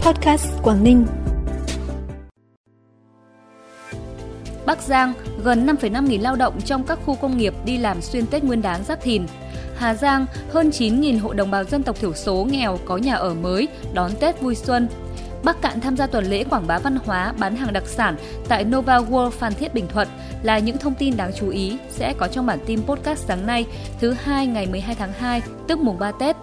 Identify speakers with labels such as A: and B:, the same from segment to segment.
A: Podcast Quảng Ninh.
B: Bắc Giang, gần 5,5 nghìn lao động trong các khu công nghiệp đi làm xuyên Tết Nguyên đán Giáp Thìn. Hà Giang, hơn 9 nghìn hộ đồng bào dân tộc thiểu số nghèo có nhà ở mới đón Tết vui xuân. Bắc Cạn tham gia tuần lễ quảng bá văn hóa bán hàng đặc sản tại Nova World Phan Thiết Bình Thuận là những thông tin đáng chú ý sẽ có trong bản tin podcast sáng nay thứ hai ngày 12 tháng 2 tức mùng 3 Tết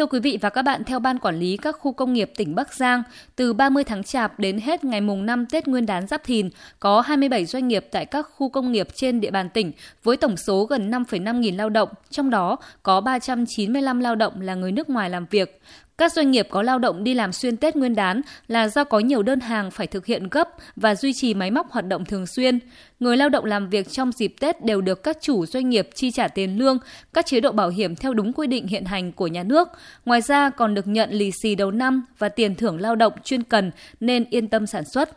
B: Thưa quý vị và các bạn, theo Ban Quản lý các khu công nghiệp tỉnh Bắc Giang, từ 30 tháng Chạp đến hết ngày mùng 5 Tết Nguyên đán Giáp Thìn, có 27 doanh nghiệp tại các khu công nghiệp trên địa bàn tỉnh với tổng số gần 5,5 nghìn lao động, trong đó có 395 lao động là người nước ngoài làm việc. Các doanh nghiệp có lao động đi làm xuyên Tết Nguyên đán là do có nhiều đơn hàng phải thực hiện gấp và duy trì máy móc hoạt động thường xuyên. Người lao động làm việc trong dịp Tết đều được các chủ doanh nghiệp chi trả tiền lương, các chế độ bảo hiểm theo đúng quy định hiện hành của nhà nước. Ngoài ra còn được nhận lì xì đầu năm và tiền thưởng lao động chuyên cần nên yên tâm sản xuất.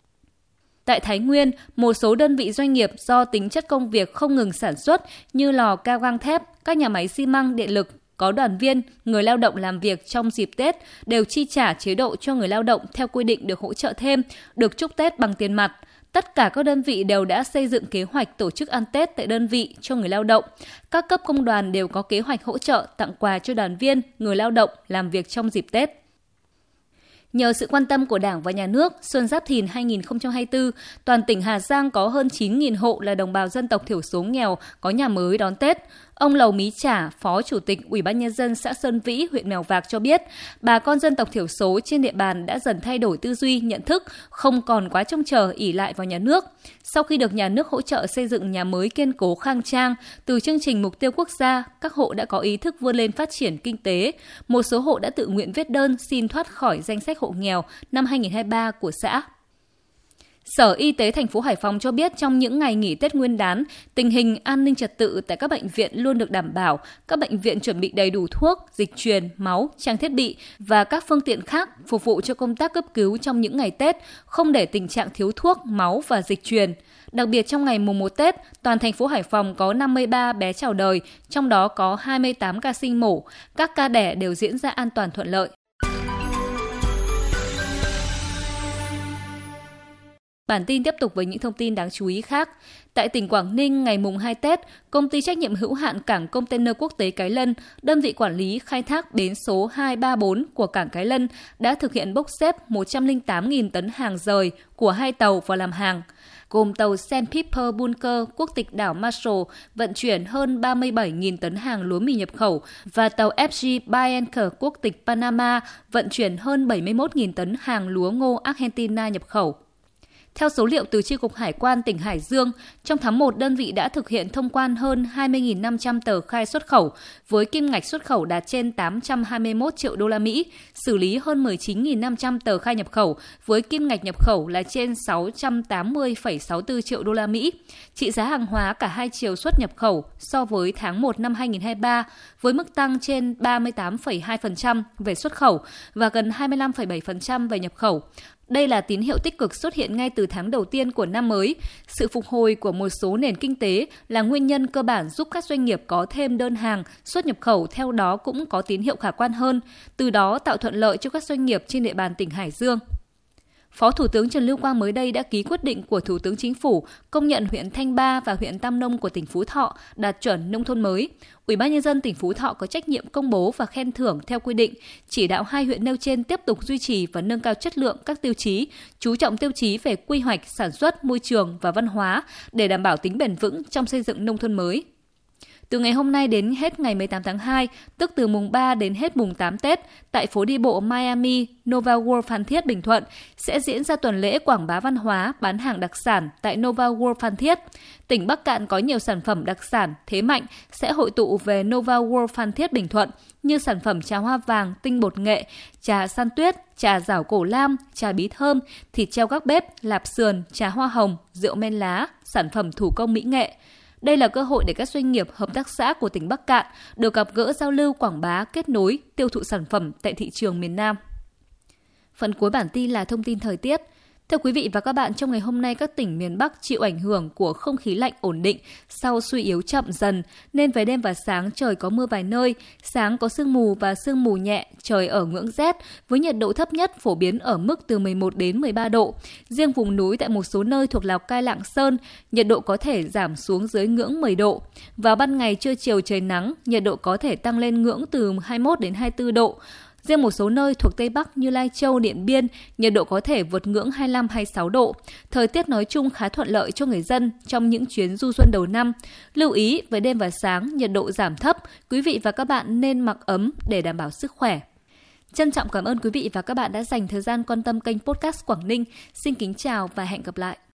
B: Tại Thái Nguyên, một số đơn vị doanh nghiệp do tính chất công việc không ngừng sản xuất như lò cao gang thép, các nhà máy xi măng, điện lực có đoàn viên, người lao động làm việc trong dịp Tết đều chi trả chế độ cho người lao động theo quy định được hỗ trợ thêm, được chúc Tết bằng tiền mặt. Tất cả các đơn vị đều đã xây dựng kế hoạch tổ chức ăn Tết tại đơn vị cho người lao động. Các cấp công đoàn đều có kế hoạch hỗ trợ tặng quà cho đoàn viên, người lao động làm việc trong dịp Tết. Nhờ sự quan tâm của Đảng và Nhà nước, Xuân Giáp Thìn 2024, toàn tỉnh Hà Giang có hơn 9.000 hộ là đồng bào dân tộc thiểu số nghèo có nhà mới đón Tết. Ông Lầu Mí Trả, Phó Chủ tịch Ủy ban Nhân dân xã Sơn Vĩ, huyện Mèo Vạc cho biết, bà con dân tộc thiểu số trên địa bàn đã dần thay đổi tư duy, nhận thức, không còn quá trông chờ ỉ lại vào nhà nước. Sau khi được nhà nước hỗ trợ xây dựng nhà mới kiên cố khang trang, từ chương trình mục tiêu quốc gia, các hộ đã có ý thức vươn lên phát triển kinh tế. Một số hộ đã tự nguyện viết đơn xin thoát khỏi danh sách hộ nghèo năm 2023 của xã. Sở Y tế thành phố Hải Phòng cho biết trong những ngày nghỉ Tết Nguyên đán, tình hình an ninh trật tự tại các bệnh viện luôn được đảm bảo. Các bệnh viện chuẩn bị đầy đủ thuốc, dịch truyền, máu, trang thiết bị và các phương tiện khác phục vụ cho công tác cấp cứu trong những ngày Tết, không để tình trạng thiếu thuốc, máu và dịch truyền. Đặc biệt trong ngày mùng 1 Tết, toàn thành phố Hải Phòng có 53 bé chào đời, trong đó có 28 ca sinh mổ. Các ca đẻ đều diễn ra an toàn thuận lợi. Bản tin tiếp tục với những thông tin đáng chú ý khác. Tại tỉnh Quảng Ninh, ngày mùng 2 Tết, công ty trách nhiệm hữu hạn cảng container quốc tế Cái Lân, đơn vị quản lý khai thác bến số 234 của cảng Cái Lân đã thực hiện bốc xếp 108.000 tấn hàng rời của hai tàu vào làm hàng gồm tàu Sandpiper Bunker quốc tịch đảo Marshall vận chuyển hơn 37.000 tấn hàng lúa mì nhập khẩu và tàu FG Bianca quốc tịch Panama vận chuyển hơn 71.000 tấn hàng lúa ngô Argentina nhập khẩu. Theo số liệu từ Tri cục Hải quan tỉnh Hải Dương, trong tháng 1 đơn vị đã thực hiện thông quan hơn 20.500 tờ khai xuất khẩu với kim ngạch xuất khẩu đạt trên 821 triệu đô la Mỹ, xử lý hơn 19.500 tờ khai nhập khẩu với kim ngạch nhập khẩu là trên 680,64 triệu đô la Mỹ. Trị giá hàng hóa cả hai chiều xuất nhập khẩu so với tháng 1 năm 2023 với mức tăng trên 38,2% về xuất khẩu và gần 25,7% về nhập khẩu. Đây là tín hiệu tích cực xuất hiện ngay từ tháng đầu tiên của năm mới. Sự phục hồi của một số nền kinh tế là nguyên nhân cơ bản giúp các doanh nghiệp có thêm đơn hàng, xuất nhập khẩu theo đó cũng có tín hiệu khả quan hơn, từ đó tạo thuận lợi cho các doanh nghiệp trên địa bàn tỉnh Hải Dương. Phó Thủ tướng Trần Lưu Quang mới đây đã ký quyết định của Thủ tướng Chính phủ công nhận huyện Thanh Ba và huyện Tam Nông của tỉnh Phú Thọ đạt chuẩn nông thôn mới. Ủy ban nhân dân tỉnh Phú Thọ có trách nhiệm công bố và khen thưởng theo quy định, chỉ đạo hai huyện nêu trên tiếp tục duy trì và nâng cao chất lượng các tiêu chí, chú trọng tiêu chí về quy hoạch, sản xuất, môi trường và văn hóa để đảm bảo tính bền vững trong xây dựng nông thôn mới. Từ ngày hôm nay đến hết ngày 18 tháng 2, tức từ mùng 3 đến hết mùng 8 Tết, tại phố đi bộ Miami, Nova World Phan Thiết, Bình Thuận sẽ diễn ra tuần lễ quảng bá văn hóa, bán hàng đặc sản tại Nova World Phan Thiết. Tỉnh Bắc Cạn có nhiều sản phẩm đặc sản, thế mạnh sẽ hội tụ về Nova World Phan Thiết, Bình Thuận như sản phẩm trà hoa vàng, tinh bột nghệ, trà san tuyết, trà rảo cổ lam, trà bí thơm, thịt treo các bếp, lạp sườn, trà hoa hồng, rượu men lá, sản phẩm thủ công mỹ nghệ. Đây là cơ hội để các doanh nghiệp, hợp tác xã của tỉnh Bắc Cạn được gặp gỡ giao lưu quảng bá, kết nối, tiêu thụ sản phẩm tại thị trường miền Nam. Phần cuối bản tin là thông tin thời tiết. Thưa quý vị và các bạn, trong ngày hôm nay các tỉnh miền Bắc chịu ảnh hưởng của không khí lạnh ổn định sau suy yếu chậm dần, nên về đêm và sáng trời có mưa vài nơi, sáng có sương mù và sương mù nhẹ, trời ở ngưỡng rét với nhiệt độ thấp nhất phổ biến ở mức từ 11 đến 13 độ. Riêng vùng núi tại một số nơi thuộc Lào Cai Lạng Sơn, nhiệt độ có thể giảm xuống dưới ngưỡng 10 độ. Vào ban ngày trưa chiều trời nắng, nhiệt độ có thể tăng lên ngưỡng từ 21 đến 24 độ. Riêng một số nơi thuộc Tây Bắc như Lai Châu, Điện Biên, nhiệt độ có thể vượt ngưỡng 25-26 độ. Thời tiết nói chung khá thuận lợi cho người dân trong những chuyến du xuân đầu năm. Lưu ý với đêm và sáng nhiệt độ giảm thấp, quý vị và các bạn nên mặc ấm để đảm bảo sức khỏe. Trân trọng cảm ơn quý vị và các bạn đã dành thời gian quan tâm kênh podcast Quảng Ninh. Xin kính chào và hẹn gặp lại.